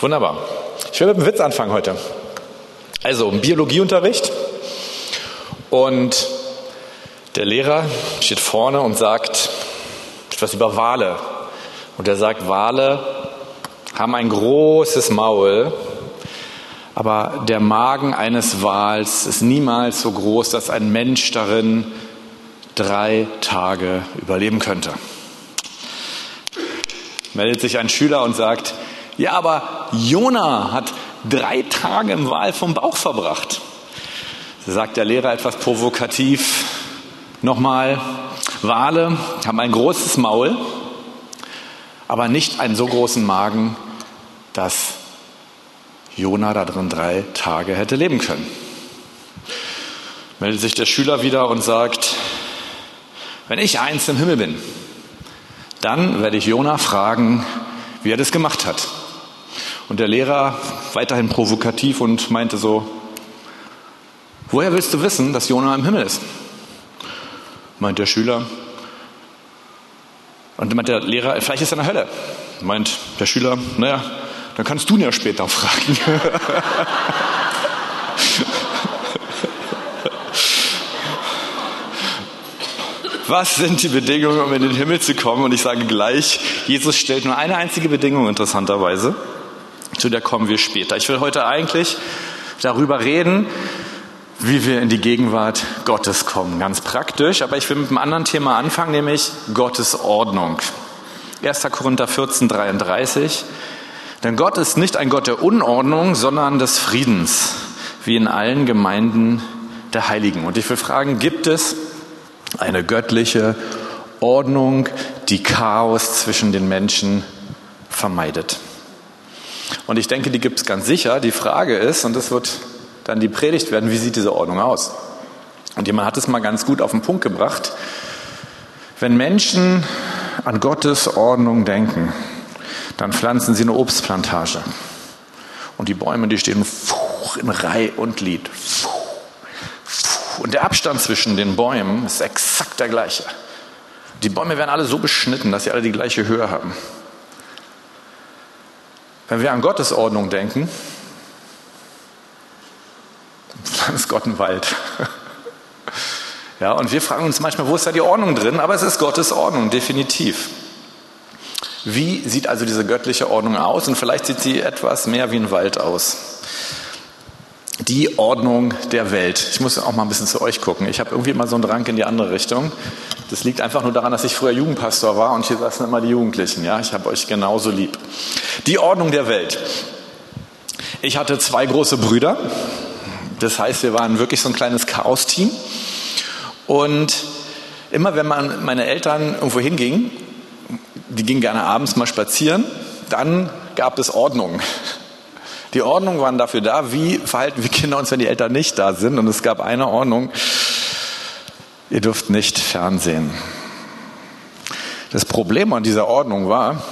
Wunderbar. Ich will mit einem Witz anfangen heute. Also, Biologieunterricht. Und der Lehrer steht vorne und sagt etwas über Wale. Und er sagt, Wale haben ein großes Maul, aber der Magen eines Wals ist niemals so groß, dass ein Mensch darin drei Tage überleben könnte. Meldet sich ein Schüler und sagt, ja, aber Jona hat drei Tage im Wal vom Bauch verbracht. Sagt der Lehrer etwas provokativ. Nochmal, Wale haben ein großes Maul, aber nicht einen so großen Magen, dass Jona da drin drei Tage hätte leben können. Meldet sich der Schüler wieder und sagt, wenn ich eins im Himmel bin, dann werde ich Jona fragen, wie er das gemacht hat. Und der Lehrer weiterhin provokativ und meinte so, woher willst du wissen, dass Jona im Himmel ist? Meint der Schüler. Und meint der Lehrer, vielleicht ist er in der Hölle. Meint der Schüler, naja, dann kannst du ihn ja später fragen. Was sind die Bedingungen, um in den Himmel zu kommen? Und ich sage gleich, Jesus stellt nur eine einzige Bedingung interessanterweise. Zu der kommen wir später. Ich will heute eigentlich darüber reden, wie wir in die Gegenwart Gottes kommen. Ganz praktisch, aber ich will mit einem anderen Thema anfangen, nämlich Gottes Ordnung. 1. Korinther 14, 33. Denn Gott ist nicht ein Gott der Unordnung, sondern des Friedens, wie in allen Gemeinden der Heiligen. Und ich will fragen, gibt es eine göttliche Ordnung, die Chaos zwischen den Menschen vermeidet? Und ich denke, die gibt es ganz sicher. Die Frage ist, und das wird dann die Predigt werden, wie sieht diese Ordnung aus? Und jemand hat es mal ganz gut auf den Punkt gebracht. Wenn Menschen an Gottes Ordnung denken, dann pflanzen sie eine Obstplantage. Und die Bäume, die stehen in Reihe und Glied. Und der Abstand zwischen den Bäumen ist exakt der gleiche. Die Bäume werden alle so beschnitten, dass sie alle die gleiche Höhe haben. Wenn wir an Gottes Ordnung denken, dann ist Gott ein Wald. Ja, und wir fragen uns manchmal, wo ist da die Ordnung drin? Aber es ist Gottes Ordnung, definitiv. Wie sieht also diese göttliche Ordnung aus? Und vielleicht sieht sie etwas mehr wie ein Wald aus. Die Ordnung der Welt. Ich muss auch mal ein bisschen zu euch gucken. Ich habe irgendwie mal so einen Drang in die andere Richtung. Das liegt einfach nur daran, dass ich früher Jugendpastor war und hier saßen immer die Jugendlichen. Ja, ich habe euch genauso lieb. Die Ordnung der Welt. Ich hatte zwei große Brüder. Das heißt, wir waren wirklich so ein kleines Chaos-Team. Und immer wenn man, meine Eltern irgendwo hingingen, die gingen gerne abends mal spazieren, dann gab es Ordnung. Die Ordnungen waren dafür da, wie verhalten wir Kinder uns, wenn die Eltern nicht da sind. Und es gab eine Ordnung, ihr dürft nicht fernsehen. Das Problem an dieser Ordnung war,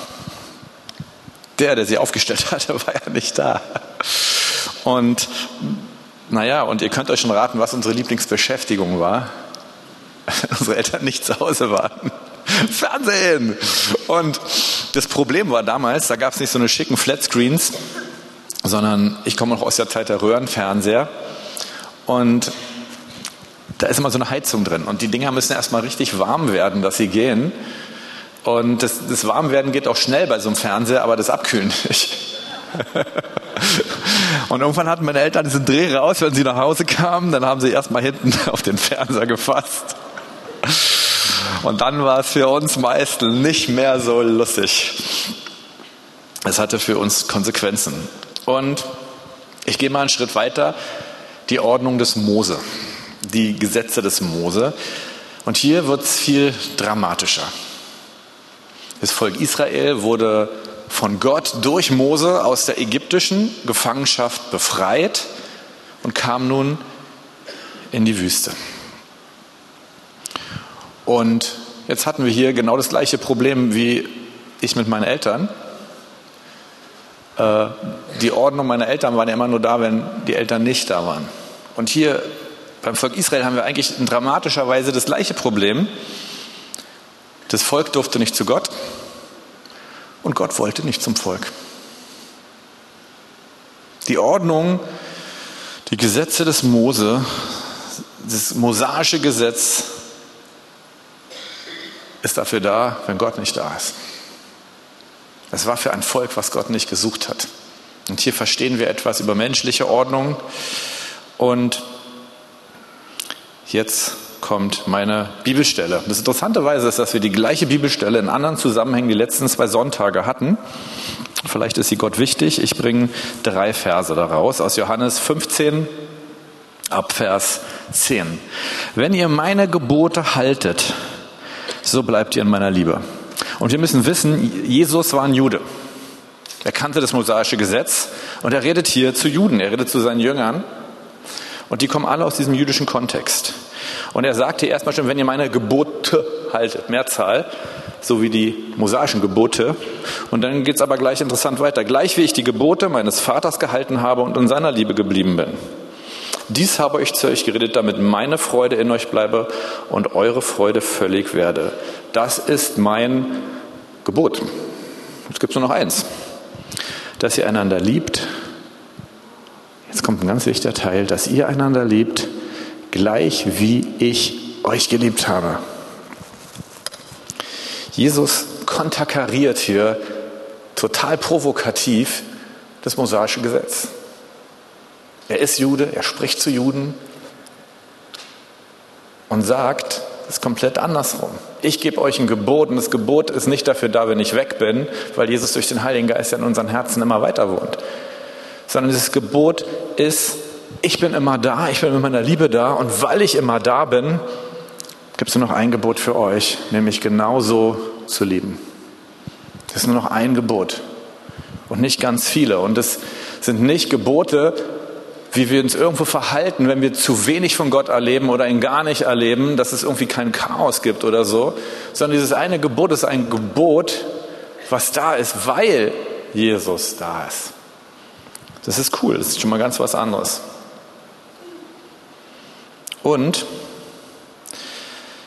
der, der sie aufgestellt hatte, war ja nicht da. Und naja, und ihr könnt euch schon raten, was unsere Lieblingsbeschäftigung war. unsere Eltern nicht zu Hause waren. Fernsehen! Und das Problem war damals, da gab es nicht so eine schicken Flatscreens, sondern ich komme noch aus der Zeit der Röhrenfernseher. Und da ist immer so eine Heizung drin. Und die Dinger müssen erstmal richtig warm werden, dass sie gehen. Und das, das Warmwerden geht auch schnell bei so einem Fernseher, aber das Abkühlen nicht. Und irgendwann hatten meine Eltern diesen Dreh raus, wenn sie nach Hause kamen, dann haben sie erstmal hinten auf den Fernseher gefasst. Und dann war es für uns meistens nicht mehr so lustig. Es hatte für uns Konsequenzen. Und ich gehe mal einen Schritt weiter. Die Ordnung des Mose, die Gesetze des Mose. Und hier wird es viel dramatischer. Das Volk Israel wurde von Gott durch Mose aus der ägyptischen Gefangenschaft befreit und kam nun in die Wüste. Und jetzt hatten wir hier genau das gleiche Problem wie ich mit meinen Eltern. Äh, die Ordnung meiner Eltern war ja immer nur da, wenn die Eltern nicht da waren. Und hier beim Volk Israel haben wir eigentlich in dramatischer Weise das gleiche Problem. Das Volk durfte nicht zu Gott und Gott wollte nicht zum Volk. Die Ordnung, die Gesetze des Mose, das mosaische Gesetz ist dafür da, wenn Gott nicht da ist. Es war für ein Volk, was Gott nicht gesucht hat. Und hier verstehen wir etwas über menschliche Ordnung. Und jetzt kommt meine Bibelstelle. Das Interessanterweise ist, dass wir die gleiche Bibelstelle in anderen Zusammenhängen die letzten zwei Sonntage hatten. Vielleicht ist sie Gott wichtig. Ich bringe drei Verse daraus aus Johannes 15 ab Vers 10. Wenn ihr meine Gebote haltet, so bleibt ihr in meiner Liebe. Und wir müssen wissen, Jesus war ein Jude. Er kannte das mosaische Gesetz und er redet hier zu Juden, er redet zu seinen Jüngern und die kommen alle aus diesem jüdischen Kontext. Und er sagte erstmal schon, wenn ihr meine Gebote haltet, Mehrzahl, so wie die mosaischen Gebote. Und dann geht es aber gleich interessant weiter. Gleich wie ich die Gebote meines Vaters gehalten habe und in seiner Liebe geblieben bin. Dies habe ich zu euch geredet, damit meine Freude in euch bleibe und eure Freude völlig werde. Das ist mein Gebot. Jetzt gibt es nur noch eins. Dass ihr einander liebt. Jetzt kommt ein ganz wichtiger Teil, dass ihr einander liebt, gleich wie ich euch geliebt habe. Jesus konterkariert hier total provokativ das mosaische Gesetz. Er ist Jude, er spricht zu Juden und sagt, es ist komplett andersrum. Ich gebe euch ein Gebot und das Gebot ist nicht dafür da, wenn ich weg bin, weil Jesus durch den Heiligen Geist ja in unseren Herzen immer weiter wohnt, sondern dieses Gebot ist, ich bin immer da, ich bin mit meiner Liebe da und weil ich immer da bin, gibt es nur noch ein Gebot für euch, nämlich genauso zu lieben. Das ist nur noch ein Gebot und nicht ganz viele. Und es sind nicht Gebote, wie wir uns irgendwo verhalten, wenn wir zu wenig von Gott erleben oder ihn gar nicht erleben, dass es irgendwie kein Chaos gibt oder so, sondern dieses eine Gebot ist ein Gebot, was da ist, weil Jesus da ist. Das ist cool, das ist schon mal ganz was anderes. Und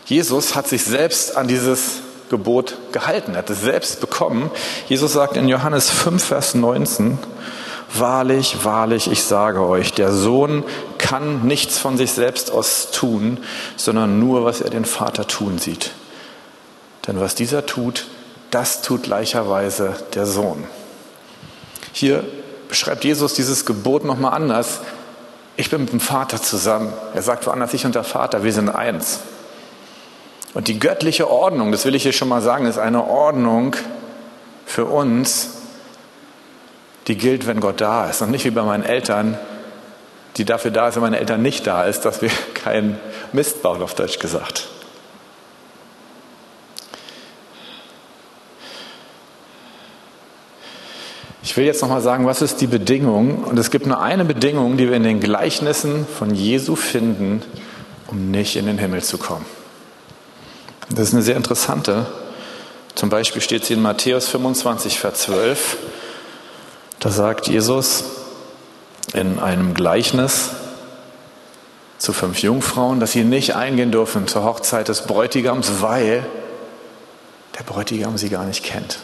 Jesus hat sich selbst an dieses Gebot gehalten, hat es selbst bekommen. Jesus sagt in Johannes 5, Vers 19, Wahrlich, wahrlich, ich sage euch, der Sohn kann nichts von sich selbst aus tun, sondern nur, was er den Vater tun sieht. Denn was dieser tut, das tut gleicherweise der Sohn. Hier beschreibt Jesus dieses Gebot nochmal anders. Ich bin mit dem Vater zusammen. Er sagt woanders, ich und der Vater, wir sind eins. Und die göttliche Ordnung, das will ich hier schon mal sagen, ist eine Ordnung für uns, die gilt, wenn Gott da ist. Und nicht wie bei meinen Eltern, die dafür da ist, wenn meine Eltern nicht da ist, dass wir keinen Mist bauen, auf Deutsch gesagt. Ich will jetzt nochmal sagen, was ist die Bedingung? Und es gibt nur eine Bedingung, die wir in den Gleichnissen von Jesu finden, um nicht in den Himmel zu kommen. Das ist eine sehr interessante. Zum Beispiel steht sie in Matthäus 25, Vers 12. Da sagt Jesus in einem Gleichnis zu fünf Jungfrauen, dass sie nicht eingehen dürfen zur Hochzeit des Bräutigams, weil der Bräutigam sie gar nicht kennt.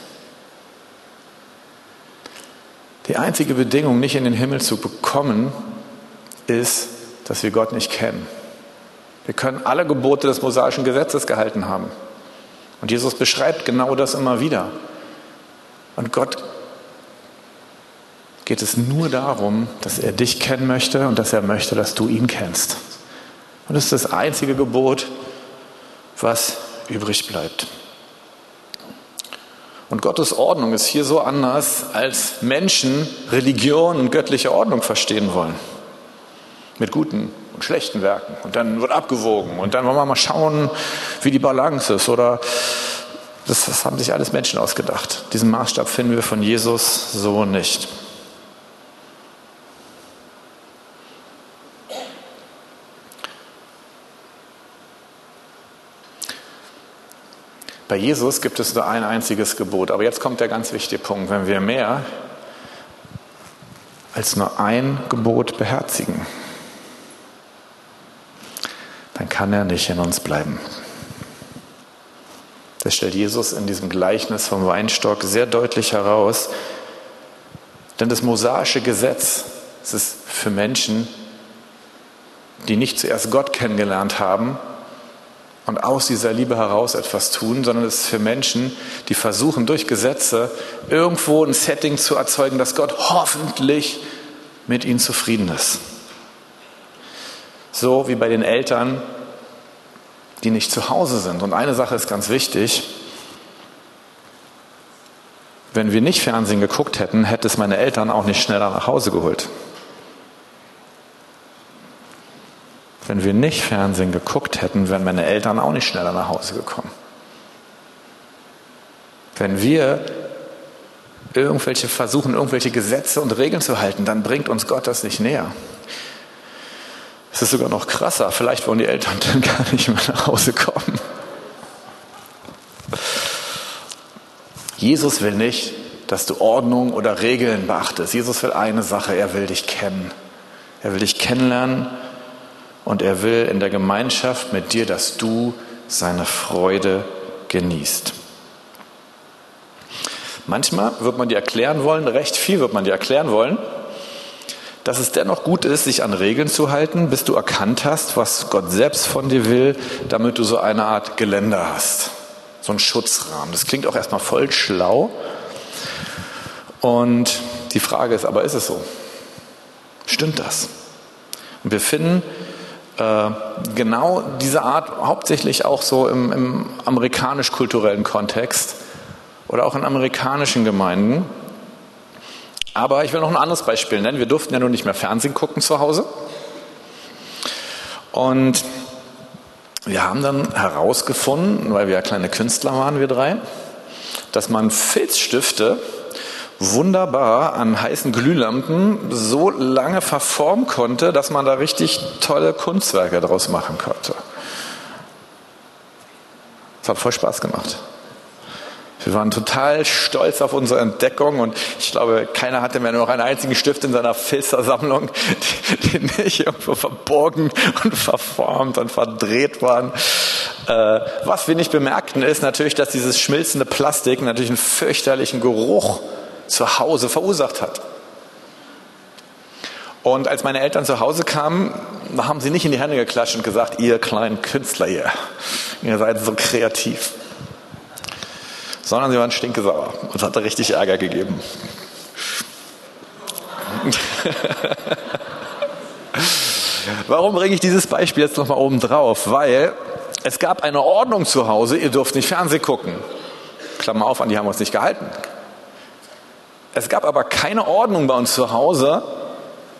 Die einzige Bedingung, nicht in den Himmel zu bekommen, ist, dass wir Gott nicht kennen. Wir können alle Gebote des mosaischen Gesetzes gehalten haben. Und Jesus beschreibt genau das immer wieder. Und Gott geht es nur darum, dass er dich kennen möchte und dass er möchte, dass du ihn kennst. Und das ist das einzige Gebot, was übrig bleibt. Und Gottes Ordnung ist hier so anders, als Menschen Religion und göttliche Ordnung verstehen wollen. Mit guten und schlechten Werken. Und dann wird abgewogen. Und dann wollen wir mal schauen, wie die Balance ist. Oder das, das haben sich alles Menschen ausgedacht. Diesen Maßstab finden wir von Jesus so nicht. Bei Jesus gibt es nur ein einziges Gebot. Aber jetzt kommt der ganz wichtige Punkt. Wenn wir mehr als nur ein Gebot beherzigen, dann kann er nicht in uns bleiben. Das stellt Jesus in diesem Gleichnis vom Weinstock sehr deutlich heraus. Denn das mosaische Gesetz Es ist für Menschen, die nicht zuerst Gott kennengelernt haben und aus dieser Liebe heraus etwas tun, sondern es ist für Menschen, die versuchen durch Gesetze irgendwo ein Setting zu erzeugen, dass Gott hoffentlich mit ihnen zufrieden ist. So wie bei den Eltern, die nicht zu Hause sind. Und eine Sache ist ganz wichtig. Wenn wir nicht Fernsehen geguckt hätten, hätte es meine Eltern auch nicht schneller nach Hause geholt. Wenn wir nicht Fernsehen geguckt hätten, wären meine Eltern auch nicht schneller nach Hause gekommen. Wenn wir irgendwelche versuchen, irgendwelche Gesetze und Regeln zu halten, dann bringt uns Gott das nicht näher. Es ist sogar noch krasser. Vielleicht wollen die Eltern dann gar nicht mehr nach Hause kommen. Jesus will nicht, dass du Ordnung oder Regeln beachtest. Jesus will eine Sache, er will dich kennen. Er will dich kennenlernen und er will in der Gemeinschaft mit dir, dass du seine Freude genießt. Manchmal wird man dir erklären wollen, recht viel wird man dir erklären wollen, dass es dennoch gut ist, sich an Regeln zu halten, bis du erkannt hast, was Gott selbst von dir will, damit du so eine Art Geländer hast, so einen Schutzrahmen. Das klingt auch erstmal voll schlau. Und die Frage ist aber, ist es so? Stimmt das? Und wir finden genau diese Art hauptsächlich auch so im, im amerikanisch-kulturellen Kontext oder auch in amerikanischen Gemeinden. Aber ich will noch ein anderes Beispiel nennen. Wir durften ja nun nicht mehr Fernsehen gucken zu Hause. Und wir haben dann herausgefunden, weil wir ja kleine Künstler waren, wir drei, dass man Filzstifte wunderbar an heißen Glühlampen so lange verformen konnte, dass man da richtig tolle Kunstwerke draus machen konnte. Das hat voll Spaß gemacht. Wir waren total stolz auf unsere Entdeckung und ich glaube, keiner hatte mehr nur noch einen einzigen Stift in seiner Filzersammlung, die, nicht irgendwo verborgen und verformt und verdreht waren. Äh, was wir nicht bemerkten, ist natürlich, dass dieses schmilzende Plastik natürlich einen fürchterlichen Geruch zu Hause verursacht hat. Und als meine Eltern zu Hause kamen, haben sie nicht in die Hände geklatscht und gesagt, ihr kleinen Künstler ihr, ihr seid so kreativ. Sondern sie waren stinkesauer und es hat richtig Ärger gegeben. Warum bringe ich dieses Beispiel jetzt nochmal oben drauf? Weil es gab eine Ordnung zu Hause, ihr dürft nicht Fernsehen gucken. Klammer auf, an die haben wir uns nicht gehalten. Es gab aber keine Ordnung bei uns zu Hause.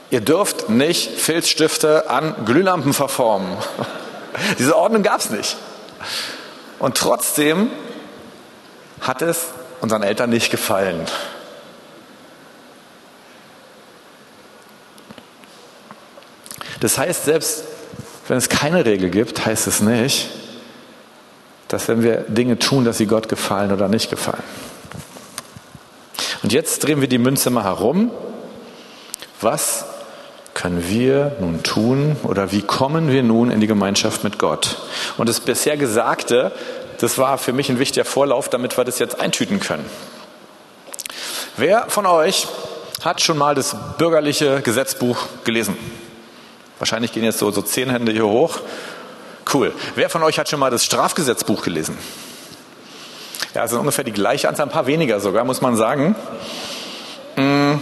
Ihr dürft nicht Filzstifte an Glühlampen verformen. Diese Ordnung gab es nicht. Und trotzdem hat es unseren Eltern nicht gefallen. Das heißt, selbst wenn es keine Regel gibt, heißt es nicht, dass wenn wir Dinge tun, dass sie Gott gefallen oder nicht gefallen. Und jetzt drehen wir die Münze mal herum. Was können wir nun tun oder wie kommen wir nun in die Gemeinschaft mit Gott? Und das bisher Gesagte, das war für mich ein wichtiger Vorlauf, damit wir das jetzt eintüten können. Wer von euch hat schon mal das bürgerliche Gesetzbuch gelesen? Wahrscheinlich gehen jetzt so, so zehn Hände hier hoch. Cool. Wer von euch hat schon mal das Strafgesetzbuch gelesen? Ja, also ungefähr die gleiche Anzahl, ein paar weniger sogar, muss man sagen. Hm.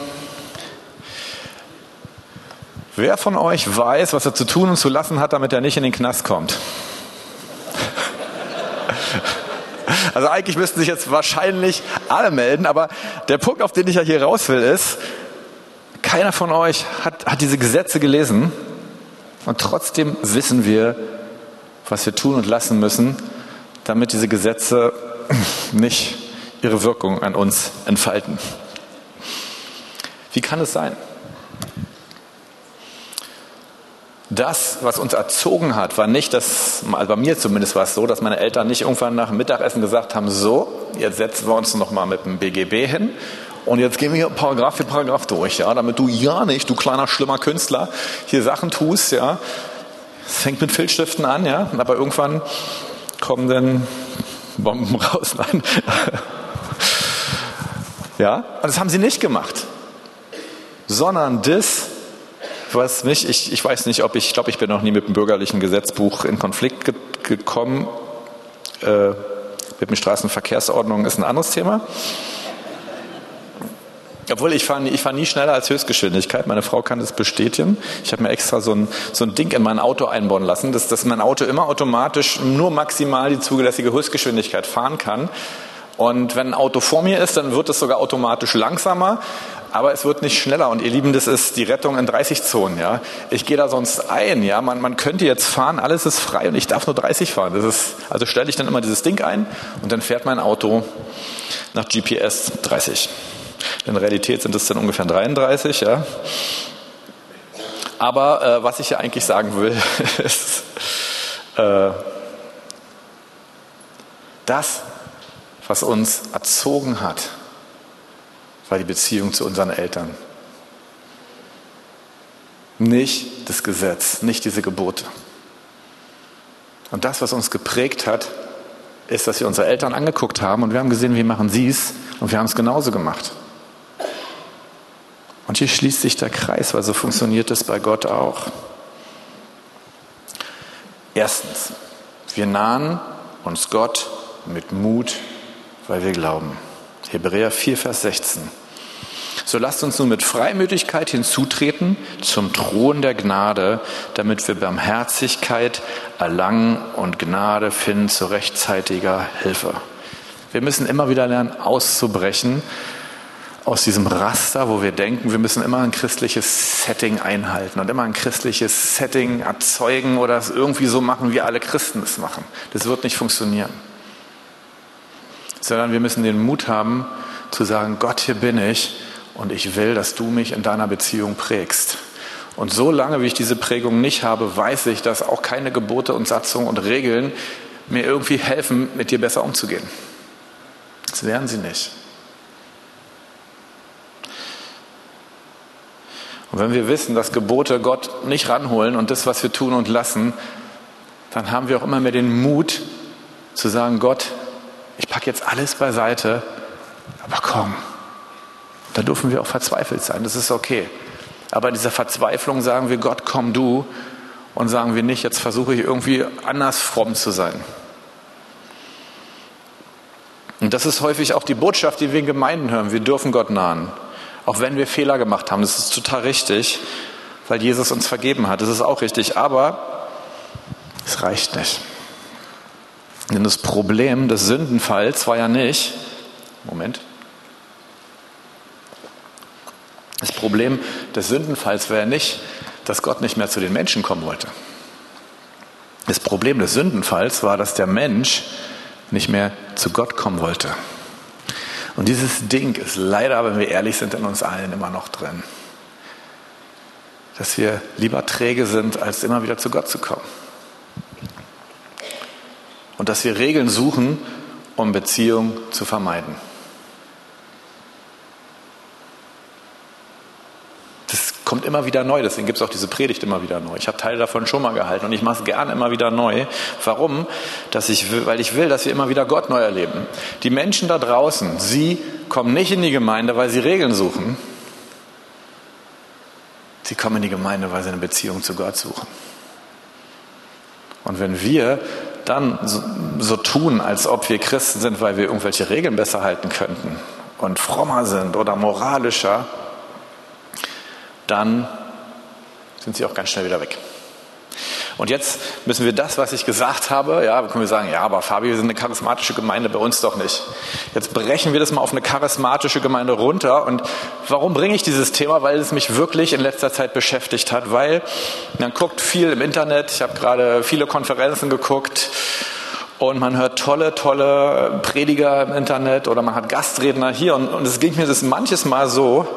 Wer von euch weiß, was er zu tun und zu lassen hat, damit er nicht in den Knast kommt? Also eigentlich müssten sich jetzt wahrscheinlich alle melden, aber der Punkt, auf den ich ja hier raus will, ist, keiner von euch hat, hat diese Gesetze gelesen und trotzdem wissen wir, was wir tun und lassen müssen, damit diese Gesetze nicht ihre Wirkung an uns entfalten. Wie kann es sein? Das, was uns erzogen hat, war nicht das, also bei mir zumindest war es so, dass meine Eltern nicht irgendwann nach dem Mittagessen gesagt haben, so, jetzt setzen wir uns nochmal mit dem BGB hin und jetzt gehen wir hier Paragraph für Paragraph durch, ja, damit du ja nicht, du kleiner schlimmer Künstler, hier Sachen tust, ja. Es fängt mit Filzstiften an, ja, aber irgendwann kommen dann Bomben raus. Nein. Ja, und das haben sie nicht gemacht, sondern das, was mich, ich, ich weiß nicht, ob ich, ich glaube, ich bin noch nie mit dem bürgerlichen Gesetzbuch in Konflikt ge gekommen. Äh, mit den Straßenverkehrsordnungen ist ein anderes Thema. Obwohl ich fahre ich fahr nie schneller als Höchstgeschwindigkeit. Meine Frau kann das bestätigen. Ich habe mir extra so ein, so ein Ding in mein Auto einbauen lassen, dass, dass mein Auto immer automatisch nur maximal die zugelässige Höchstgeschwindigkeit fahren kann. Und wenn ein Auto vor mir ist, dann wird es sogar automatisch langsamer, aber es wird nicht schneller. Und ihr Lieben, das ist die Rettung in 30 Zonen. Ja, ich gehe da sonst ein. Ja, man, man könnte jetzt fahren, alles ist frei und ich darf nur 30 fahren. Das ist, also stelle ich dann immer dieses Ding ein und dann fährt mein Auto nach GPS 30. In Realität sind es dann ungefähr 33. Ja. Aber äh, was ich ja eigentlich sagen will, ist, äh, das, was uns erzogen hat, war die Beziehung zu unseren Eltern. Nicht das Gesetz, nicht diese Gebote. Und das, was uns geprägt hat, ist, dass wir unsere Eltern angeguckt haben und wir haben gesehen, wie machen sie es und wir haben es genauso gemacht. Und hier schließt sich der Kreis, weil so funktioniert es bei Gott auch. Erstens, wir nahen uns Gott mit Mut weil wir glauben. Hebräer 4, Vers 16. So lasst uns nun mit Freimütigkeit hinzutreten zum Thron der Gnade, damit wir Barmherzigkeit erlangen und Gnade finden zu rechtzeitiger Hilfe. Wir müssen immer wieder lernen, auszubrechen aus diesem Raster, wo wir denken, wir müssen immer ein christliches Setting einhalten und immer ein christliches Setting erzeugen oder es irgendwie so machen, wie alle Christen es machen. Das wird nicht funktionieren sondern wir müssen den Mut haben zu sagen, Gott, hier bin ich und ich will, dass du mich in deiner Beziehung prägst. Und so lange, wie ich diese Prägung nicht habe, weiß ich, dass auch keine Gebote und Satzungen und Regeln mir irgendwie helfen, mit dir besser umzugehen. Das werden sie nicht. Und wenn wir wissen, dass Gebote Gott nicht ranholen und das, was wir tun und lassen, dann haben wir auch immer mehr den Mut zu sagen, Gott, ich packe jetzt alles beiseite, aber komm, da dürfen wir auch verzweifelt sein, das ist okay. Aber in dieser Verzweiflung sagen wir, Gott, komm du, und sagen wir nicht, jetzt versuche ich irgendwie anders fromm zu sein. Und das ist häufig auch die Botschaft, die wir in Gemeinden hören. Wir dürfen Gott nahen. Auch wenn wir Fehler gemacht haben. Das ist total richtig, weil Jesus uns vergeben hat. Das ist auch richtig. Aber es reicht nicht. Denn das Problem des Sündenfalls war ja nicht, Moment, das Problem des Sündenfalls war ja nicht, dass Gott nicht mehr zu den Menschen kommen wollte. Das Problem des Sündenfalls war, dass der Mensch nicht mehr zu Gott kommen wollte. Und dieses Ding ist leider, wenn wir ehrlich sind, in uns allen immer noch drin. Dass wir lieber träge sind, als immer wieder zu Gott zu kommen und dass wir Regeln suchen, um Beziehung zu vermeiden. Das kommt immer wieder neu, deswegen gibt es auch diese Predigt immer wieder neu. Ich habe Teile davon schon mal gehalten und ich mache es gern immer wieder neu. Warum? Dass ich weil ich will, dass wir immer wieder Gott neu erleben. Die Menschen da draußen, sie kommen nicht in die Gemeinde, weil sie Regeln suchen. Sie kommen in die Gemeinde, weil sie eine Beziehung zu Gott suchen. Und wenn wir dann so, so tun, als ob wir Christen sind, weil wir irgendwelche Regeln besser halten könnten und frommer sind oder moralischer, dann sind sie auch ganz schnell wieder weg. Und jetzt müssen wir das, was ich gesagt habe, ja, können wir sagen, ja, aber Fabi, wir sind eine charismatische Gemeinde, bei uns doch nicht. Jetzt brechen wir das mal auf eine charismatische Gemeinde runter. Und warum bringe ich dieses Thema? Weil es mich wirklich in letzter Zeit beschäftigt hat, weil man guckt viel im Internet. Ich habe gerade viele Konferenzen geguckt. Und man hört tolle, tolle Prediger im Internet oder man hat Gastredner hier. Und, und es ging mir das manches Mal so,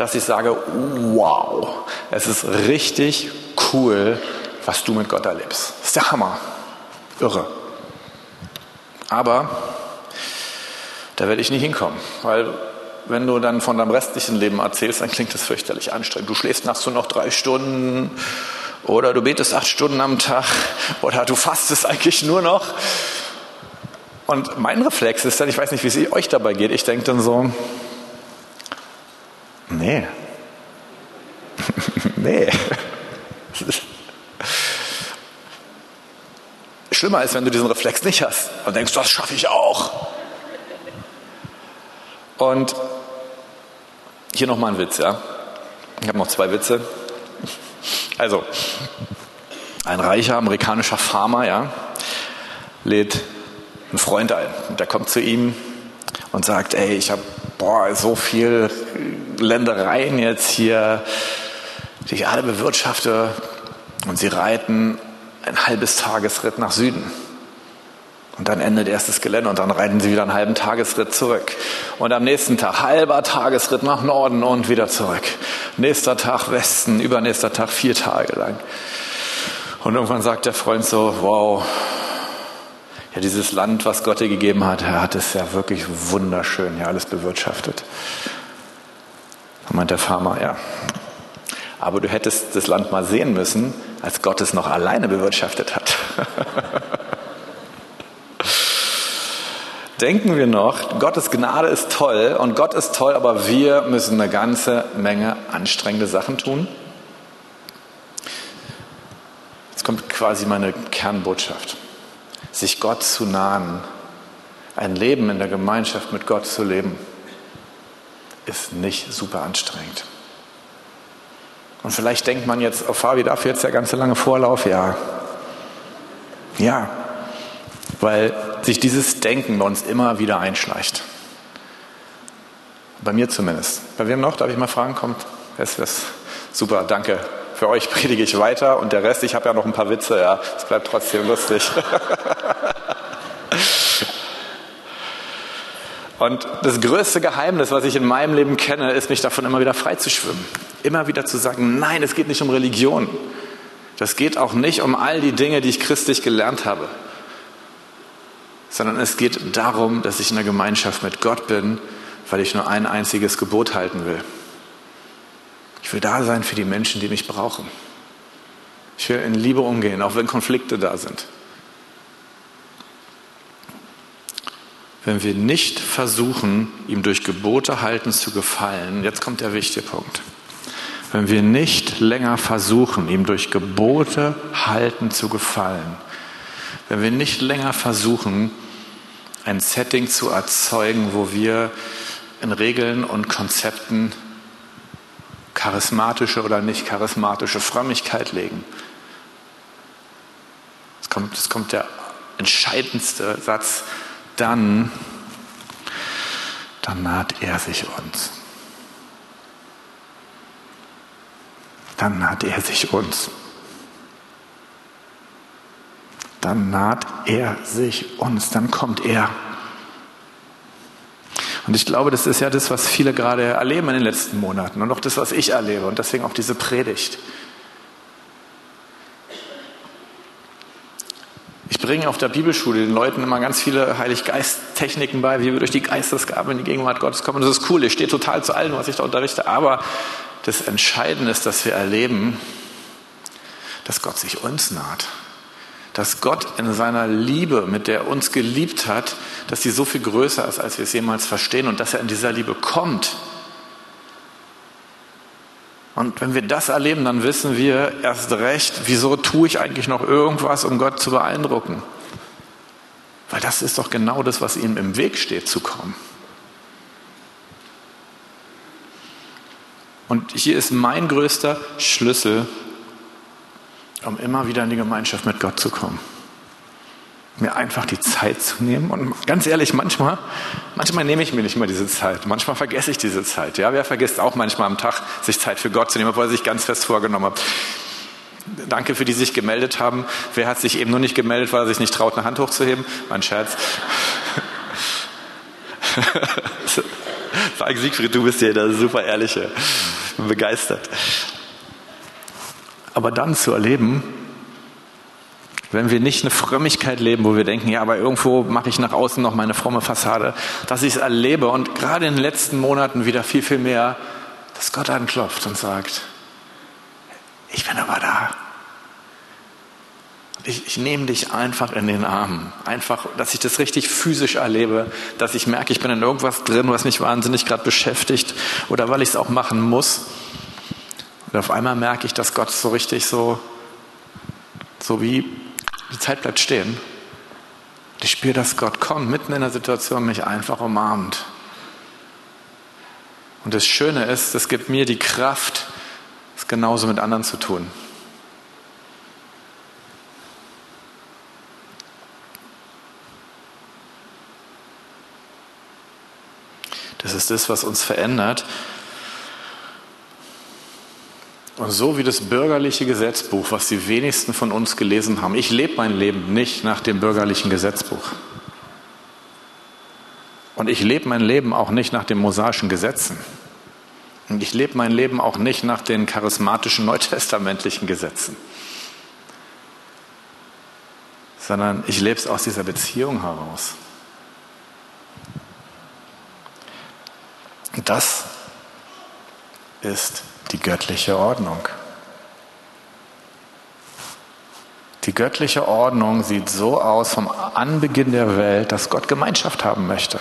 dass ich sage, wow, es ist richtig cool, was du mit Gott erlebst. Ist der Hammer. Irre. Aber da werde ich nicht hinkommen, weil wenn du dann von deinem restlichen Leben erzählst, dann klingt das fürchterlich anstrengend. Du schläfst nachts nur noch drei Stunden oder du betest acht Stunden am Tag oder du fastest eigentlich nur noch. Und mein Reflex ist dann, ich weiß nicht, wie es euch dabei geht, ich denke dann so, nee, Nee. Schlimmer ist, wenn du diesen Reflex nicht hast und denkst, das schaffe ich auch. Und hier nochmal ein Witz, ja. Ich habe noch zwei Witze. Also, ein reicher amerikanischer Farmer, ja, lädt einen Freund ein. Und der kommt zu ihm und sagt, ey, ich habe so viel Ländereien jetzt hier, die ich alle bewirtschafte. Und sie reiten ein halbes Tagesritt nach Süden. Und dann endet erstes Gelände und dann reiten sie wieder einen halben Tagesritt zurück. Und am nächsten Tag halber Tagesritt nach Norden und wieder zurück. Nächster Tag Westen, übernächster Tag vier Tage lang. Und irgendwann sagt der Freund so, wow, ja, dieses Land, was Gott dir gegeben hat, er hat es ja wirklich wunderschön, ja, alles bewirtschaftet. Dann meint der Farmer, ja. Aber du hättest das Land mal sehen müssen, als Gott es noch alleine bewirtschaftet hat. Denken wir noch, Gottes Gnade ist toll und Gott ist toll, aber wir müssen eine ganze Menge anstrengende Sachen tun. Jetzt kommt quasi meine Kernbotschaft sich Gott zu nahen, ein Leben in der Gemeinschaft mit Gott zu leben, ist nicht super anstrengend. Und vielleicht denkt man jetzt, oh Fabi, dafür jetzt der ganze lange Vorlauf? Ja. Ja, weil sich dieses Denken bei uns immer wieder einschleicht. Bei mir zumindest. Bei wem noch? Darf ich mal fragen? Kommt. Es ist super, danke. Für euch predige ich weiter und der Rest, ich habe ja noch ein paar Witze, ja, es bleibt trotzdem lustig. Und das größte Geheimnis, was ich in meinem Leben kenne, ist, mich davon immer wieder frei zu schwimmen. Immer wieder zu sagen, nein, es geht nicht um Religion. Das geht auch nicht um all die Dinge, die ich christlich gelernt habe. Sondern es geht darum, dass ich in der Gemeinschaft mit Gott bin, weil ich nur ein einziges Gebot halten will. Ich will da sein für die Menschen, die mich brauchen. Ich will in Liebe umgehen, auch wenn Konflikte da sind. Wenn wir nicht versuchen, ihm durch Gebote halten zu gefallen, jetzt kommt der wichtige Punkt. Wenn wir nicht länger versuchen, ihm durch Gebote halten zu gefallen, wenn wir nicht länger versuchen, ein Setting zu erzeugen, wo wir in Regeln und Konzepten charismatische oder nicht charismatische Frömmigkeit legen. Es kommt, es kommt der entscheidendste Satz, dann, dann naht er sich uns. Dann naht er sich uns. Dann naht er sich uns, dann kommt er. Und ich glaube, das ist ja das, was viele gerade erleben in den letzten Monaten und auch das, was ich erlebe und deswegen auch diese Predigt. Ich bringe auf der Bibelschule den Leuten immer ganz viele Heiliggeist-Techniken bei, wie wir durch die Geistesgabe in die Gegenwart Gottes kommen. das ist cool, ich stehe total zu allem, was ich da unterrichte. Aber das Entscheidende ist, dass wir erleben, dass Gott sich uns naht dass Gott in seiner Liebe, mit der er uns geliebt hat, dass sie so viel größer ist, als wir es jemals verstehen und dass er in dieser Liebe kommt. Und wenn wir das erleben, dann wissen wir erst recht, wieso tue ich eigentlich noch irgendwas, um Gott zu beeindrucken? Weil das ist doch genau das, was ihm im Weg steht, zu kommen. Und hier ist mein größter Schlüssel um immer wieder in die Gemeinschaft mit Gott zu kommen. Mir einfach die Zeit zu nehmen. Und ganz ehrlich, manchmal, manchmal nehme ich mir nicht mal diese Zeit. Manchmal vergesse ich diese Zeit. Ja, wer vergisst auch manchmal am Tag, sich Zeit für Gott zu nehmen, obwohl er sich ganz fest vorgenommen hat. Danke für die, die sich gemeldet haben. Wer hat sich eben nur nicht gemeldet, weil er sich nicht traut, eine Hand hochzuheben? Mein Scherz. Sag Siegfried, du bist hier der super ehrliche. Bin begeistert. Aber dann zu erleben, wenn wir nicht eine Frömmigkeit leben, wo wir denken, ja, aber irgendwo mache ich nach außen noch meine fromme Fassade, dass ich es erlebe und gerade in den letzten Monaten wieder viel, viel mehr, dass Gott anklopft und sagt, ich bin aber da. Ich, ich nehme dich einfach in den Arm. Einfach, dass ich das richtig physisch erlebe, dass ich merke, ich bin in irgendwas drin, was mich wahnsinnig gerade beschäftigt oder weil ich es auch machen muss Und auf einmal merke ich, dass Gott so richtig so, so wie die Zeit bleibt stehen. Ich spüre, dass Gott kommt, mitten in der Situation mich einfach umarmt. Und das Schöne ist, es gibt mir die Kraft, es genauso mit anderen zu tun. Das ist das, was uns verändert. Und so wie das bürgerliche Gesetzbuch, was die wenigsten von uns gelesen haben, ich lebe mein Leben nicht nach dem bürgerlichen Gesetzbuch. Und ich lebe mein Leben auch nicht nach den mosaischen Gesetzen. Und ich lebe mein Leben auch nicht nach den charismatischen neutestamentlichen Gesetzen. Sondern ich lebe es aus dieser Beziehung heraus. Das ist die göttliche Ordnung. Die göttliche Ordnung sieht so aus vom Anbeginn der Welt, dass Gott Gemeinschaft haben möchte.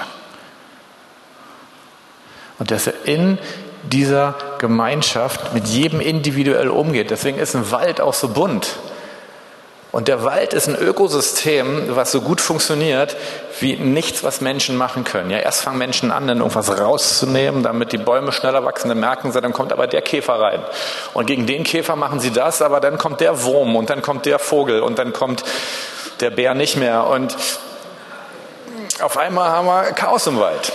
Und dass er in dieser Gemeinschaft mit jedem individuell umgeht. Deswegen ist ein Wald auch so bunt. Und der Wald ist ein Ökosystem, was so gut funktioniert wie nichts, was Menschen machen können. Ja, erst fangen Menschen an, dann irgendwas rauszunehmen, damit die Bäume schneller wachsen. Dann merken sie, dann kommt aber der Käfer rein. Und gegen den Käfer machen sie das, aber dann kommt der Wurm und dann kommt der Vogel und dann kommt der Bär nicht mehr. Und auf einmal haben wir Chaos im Wald.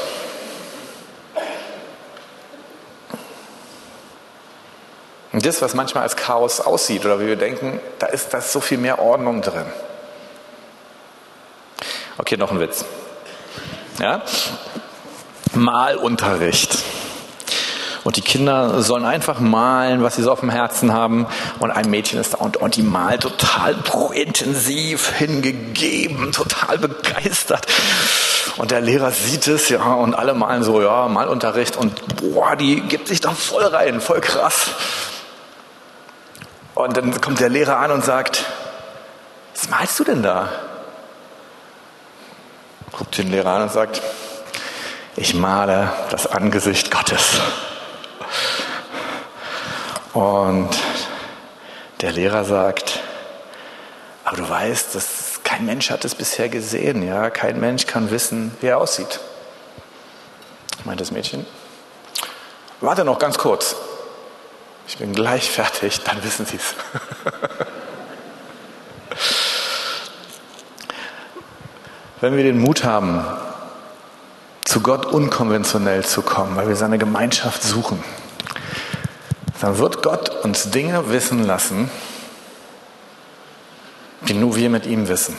Und das, was manchmal als Chaos aussieht oder wie wir denken, da ist, da ist so viel mehr Ordnung drin. Okay, noch ein Witz. Ja? Malunterricht. Und die Kinder sollen einfach malen, was sie so auf dem Herzen haben. Und ein Mädchen ist da und, und die malt total intensiv, hingegeben, total begeistert. Und der Lehrer sieht es, ja, und alle malen so, ja, Malunterricht. Und boah, die gibt sich da voll rein, voll krass. Und dann kommt der Lehrer an und sagt, was malst du denn da? Guckt den Lehrer an und sagt, ich male das Angesicht Gottes. Und der Lehrer sagt, aber du weißt, dass kein Mensch hat es bisher gesehen, ja, kein Mensch kann wissen, wie er aussieht. Meint das Mädchen. Warte noch ganz kurz. Ich bin gleich fertig, dann wissen Sie es. Wenn wir den Mut haben, zu Gott unkonventionell zu kommen, weil wir seine Gemeinschaft suchen, dann wird Gott uns Dinge wissen lassen, die nur wir mit ihm wissen.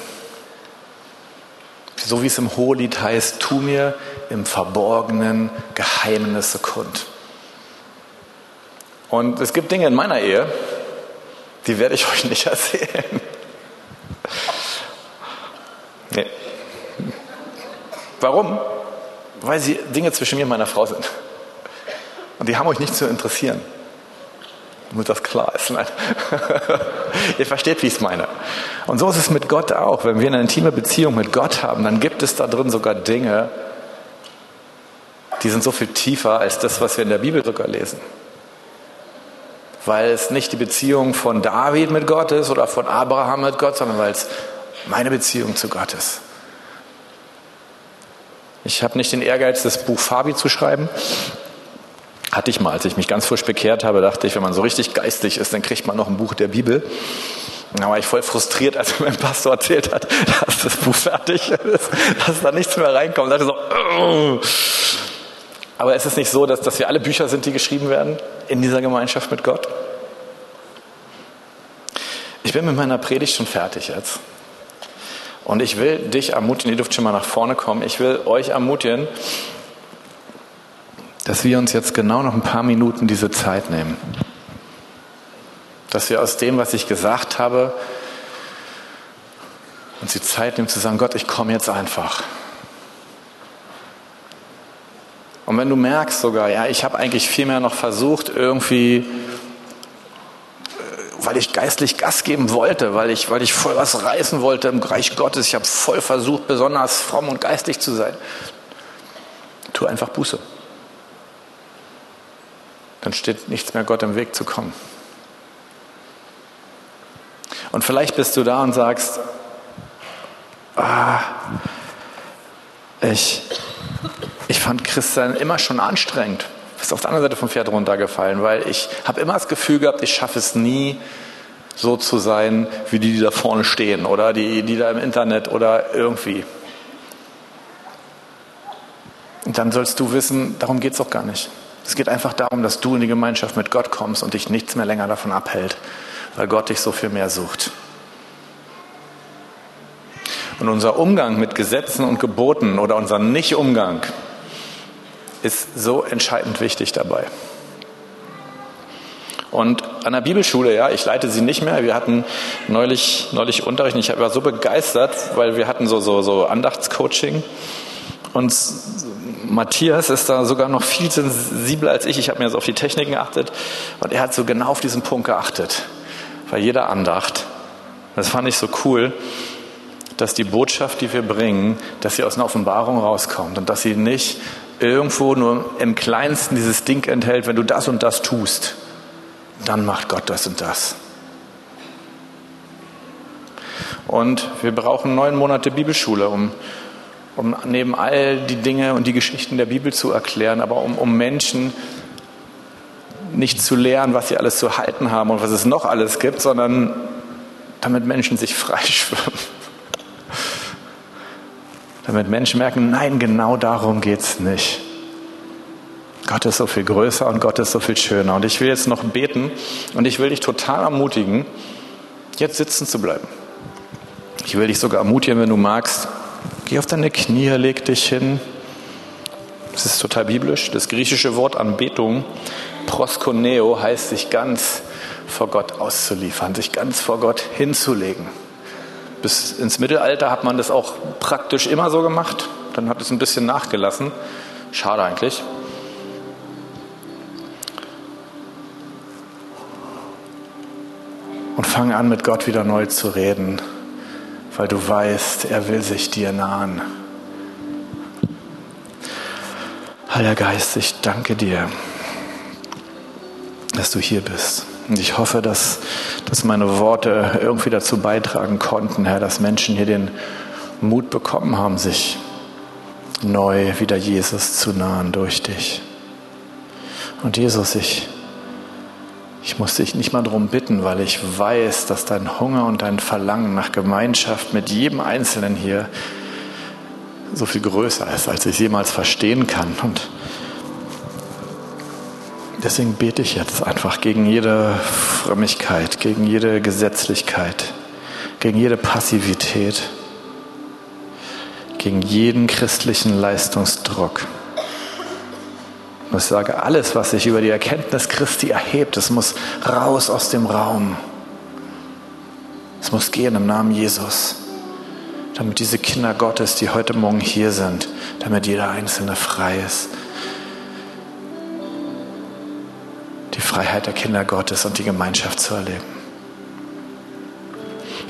So wie es im Hohelied heißt, tu mir im Verborgenen Geheimnisse kund. Und es gibt Dinge in meiner Ehe, die werde ich euch nicht erzählen. Nee. Warum? Weil sie Dinge zwischen mir und meiner Frau sind. Und die haben euch nicht zu interessieren. Damit das klar ist. Nein. Ihr versteht, wie ich es meine. Und so ist es mit Gott auch. Wenn wir eine intime Beziehung mit Gott haben, dann gibt es da drin sogar Dinge, die sind so viel tiefer als das, was wir in der Bibel sogar lesen weil es nicht die Beziehung von David mit Gott ist oder von Abraham mit Gott, sondern weil es meine Beziehung zu Gott ist. Ich habe nicht den Ehrgeiz, das Buch Fabi zu schreiben. Hatte ich mal, als ich mich ganz frisch bekehrt habe, dachte ich, wenn man so richtig geistig ist, dann kriegt man noch ein Buch der Bibel. Da war ich voll frustriert, als mein Pastor erzählt hat, dass das Buch fertig ist, dass da nichts mehr reinkommt. Da dachte ich so, aber es ist nicht so, dass, dass wir alle Bücher sind, die geschrieben werden in dieser Gemeinschaft mit Gott. Ich bin mit meiner Predigt schon fertig jetzt. Und ich will dich ermutigen, ihr dürft schon mal nach vorne kommen, ich will euch ermutigen, dass wir uns jetzt genau noch ein paar Minuten diese Zeit nehmen. Dass wir aus dem, was ich gesagt habe, uns die Zeit nehmen zu sagen, Gott, ich komme jetzt einfach. Und wenn du merkst sogar, ja, ich habe eigentlich viel mehr noch versucht, irgendwie, äh, weil ich geistlich Gas geben wollte, weil ich, weil ich voll was reißen wollte im Reich Gottes, ich habe voll versucht, besonders fromm und geistig zu sein. Tu einfach Buße. dann steht nichts mehr Gott im Weg zu kommen. Und vielleicht bist du da und sagst, ah, ich, ich fand Christian immer schon anstrengend. Du bist auf der anderen Seite vom Pferd runtergefallen, weil ich habe immer das Gefühl gehabt, ich schaffe es nie, so zu sein, wie die, die da vorne stehen oder die, die da im Internet oder irgendwie. Und dann sollst du wissen, darum geht es auch gar nicht. Es geht einfach darum, dass du in die Gemeinschaft mit Gott kommst und dich nichts mehr länger davon abhält, weil Gott dich so viel mehr sucht. Und unser Umgang mit Gesetzen und Geboten oder unser Nicht-Umgang ist so entscheidend wichtig dabei. Und an der Bibelschule, ja, ich leite sie nicht mehr. Wir hatten neulich, neulich Unterricht. Ich war so begeistert, weil wir hatten so, so, so Andachtscoaching. Und Matthias ist da sogar noch viel sensibler als ich. Ich habe mir jetzt auf die Techniken geachtet. Und er hat so genau auf diesen Punkt geachtet. Bei jeder Andacht. Das fand ich so cool dass die Botschaft, die wir bringen, dass sie aus einer Offenbarung rauskommt und dass sie nicht irgendwo nur im kleinsten dieses Ding enthält, wenn du das und das tust, dann macht Gott das und das. Und wir brauchen neun Monate Bibelschule, um, um neben all die Dinge und die Geschichten der Bibel zu erklären, aber um, um Menschen nicht zu lehren, was sie alles zu halten haben und was es noch alles gibt, sondern damit Menschen sich freischwimmen damit Menschen merken, nein, genau darum geht es nicht. Gott ist so viel größer und Gott ist so viel schöner. Und ich will jetzt noch beten und ich will dich total ermutigen, jetzt sitzen zu bleiben. Ich will dich sogar ermutigen, wenn du magst, geh auf deine Knie, leg dich hin. Das ist total biblisch. Das griechische Wort Anbetung, proskoneo, heißt sich ganz vor Gott auszuliefern, sich ganz vor Gott hinzulegen. Bis ins Mittelalter hat man das auch praktisch immer so gemacht. Dann hat es ein bisschen nachgelassen. Schade eigentlich. Und fange an, mit Gott wieder neu zu reden, weil du weißt, er will sich dir nahen. Heiliger Geist, ich danke dir, dass du hier bist. Und ich hoffe, dass, dass meine Worte irgendwie dazu beitragen konnten, Herr, dass Menschen hier den Mut bekommen haben, sich neu wieder Jesus zu nahen durch dich. Und Jesus, ich, ich muss dich nicht mal darum bitten, weil ich weiß, dass dein Hunger und dein Verlangen nach Gemeinschaft mit jedem Einzelnen hier so viel größer ist, als ich jemals verstehen kann. Und Deswegen bete ich jetzt einfach gegen jede Frömmigkeit, gegen jede Gesetzlichkeit, gegen jede Passivität, gegen jeden christlichen Leistungsdruck. Und ich sage, alles, was sich über die Erkenntnis Christi erhebt, es muss raus aus dem Raum. Es muss gehen im Namen Jesus, damit diese Kinder Gottes, die heute Morgen hier sind, damit jeder Einzelne frei ist Freiheit der Kinder Gottes und die Gemeinschaft zu erleben.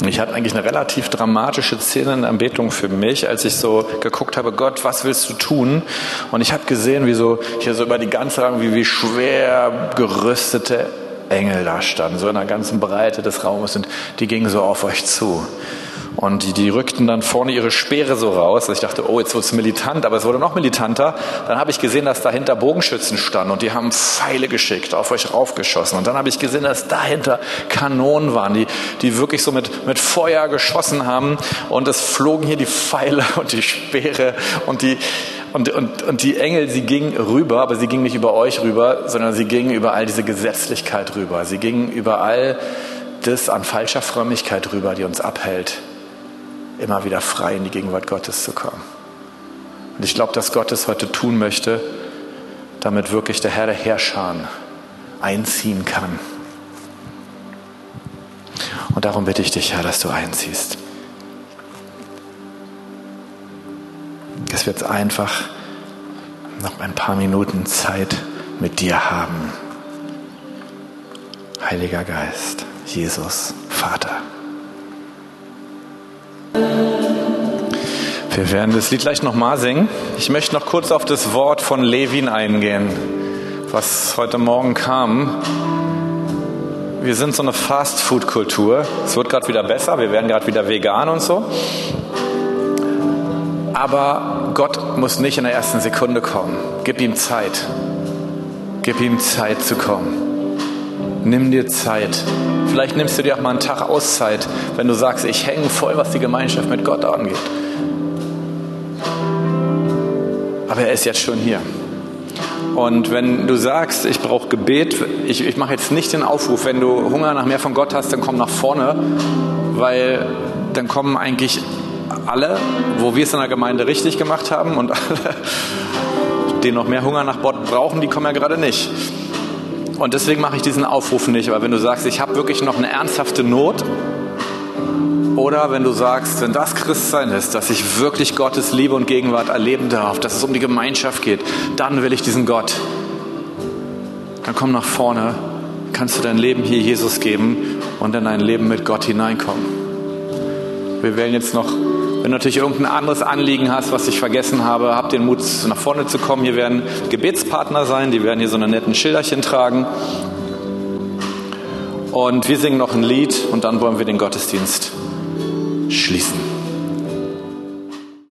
Und ich hatte eigentlich eine relativ dramatische Szene in der Anbetung für mich, als ich so geguckt habe, Gott, was willst du tun? Und ich habe gesehen, wie so hier so über die ganze Reihe, wie, wie schwer gerüstete Engel da standen, so in der ganzen Breite des Raumes und die gingen so auf euch zu. Und die, die rückten dann vorne ihre Speere so raus. Also ich dachte, oh, jetzt wird es militant, aber es wurde noch militanter. Dann habe ich gesehen, dass dahinter Bogenschützen standen und die haben Pfeile geschickt, auf euch raufgeschossen. Und dann habe ich gesehen, dass dahinter Kanonen waren, die, die wirklich so mit, mit Feuer geschossen haben. Und es flogen hier die Pfeile und die Speere und die, und, und, und die Engel, sie gingen rüber, aber sie gingen nicht über euch rüber, sondern sie gingen über all diese Gesetzlichkeit rüber. Sie gingen über all das an falscher Frömmigkeit rüber, die uns abhält, immer wieder frei in die Gegenwart Gottes zu kommen. Und ich glaube, dass Gott es heute tun möchte, damit wirklich der Herr der Herrscher einziehen kann. Und darum bitte ich dich, Herr, dass du einziehst. Dass wir jetzt einfach noch ein paar Minuten Zeit mit dir haben. Heiliger Geist, Jesus, Vater. Wir werden das Lied gleich nochmal singen. Ich möchte noch kurz auf das Wort von Levin eingehen, was heute Morgen kam. Wir sind so eine Fast-Food-Kultur. Es wird gerade wieder besser, wir werden gerade wieder vegan und so. Aber Gott muss nicht in der ersten Sekunde kommen. Gib ihm Zeit. Gib ihm Zeit zu kommen. Nimm dir Zeit. Vielleicht nimmst du dir auch mal einen Tag Auszeit, wenn du sagst, ich hänge voll, was die Gemeinschaft mit Gott angeht. Aber er ist jetzt schon hier. Und wenn du sagst, ich brauche Gebet, ich, ich mache jetzt nicht den Aufruf, wenn du Hunger nach mehr von Gott hast, dann komm nach vorne, weil dann kommen eigentlich alle, wo wir es in der Gemeinde richtig gemacht haben und alle, die noch mehr Hunger nach Gott brauchen, die kommen ja gerade nicht. Und deswegen mache ich diesen Aufruf nicht. Aber wenn du sagst, ich habe wirklich noch eine ernsthafte Not, oder wenn du sagst, wenn das Christsein ist, dass ich wirklich Gottes Liebe und Gegenwart erleben darf, dass es um die Gemeinschaft geht, dann will ich diesen Gott. Dann komm nach vorne, kannst du dein Leben hier Jesus geben und in dein Leben mit Gott hineinkommen. Wir wählen jetzt noch wenn du natürlich irgendein anderes Anliegen hast, was ich vergessen habe, hab den Mut, nach vorne zu kommen. Hier werden Gebetspartner sein, die werden hier so eine netten Schilderchen tragen. Und wir singen noch ein Lied und dann wollen wir den Gottesdienst schließen.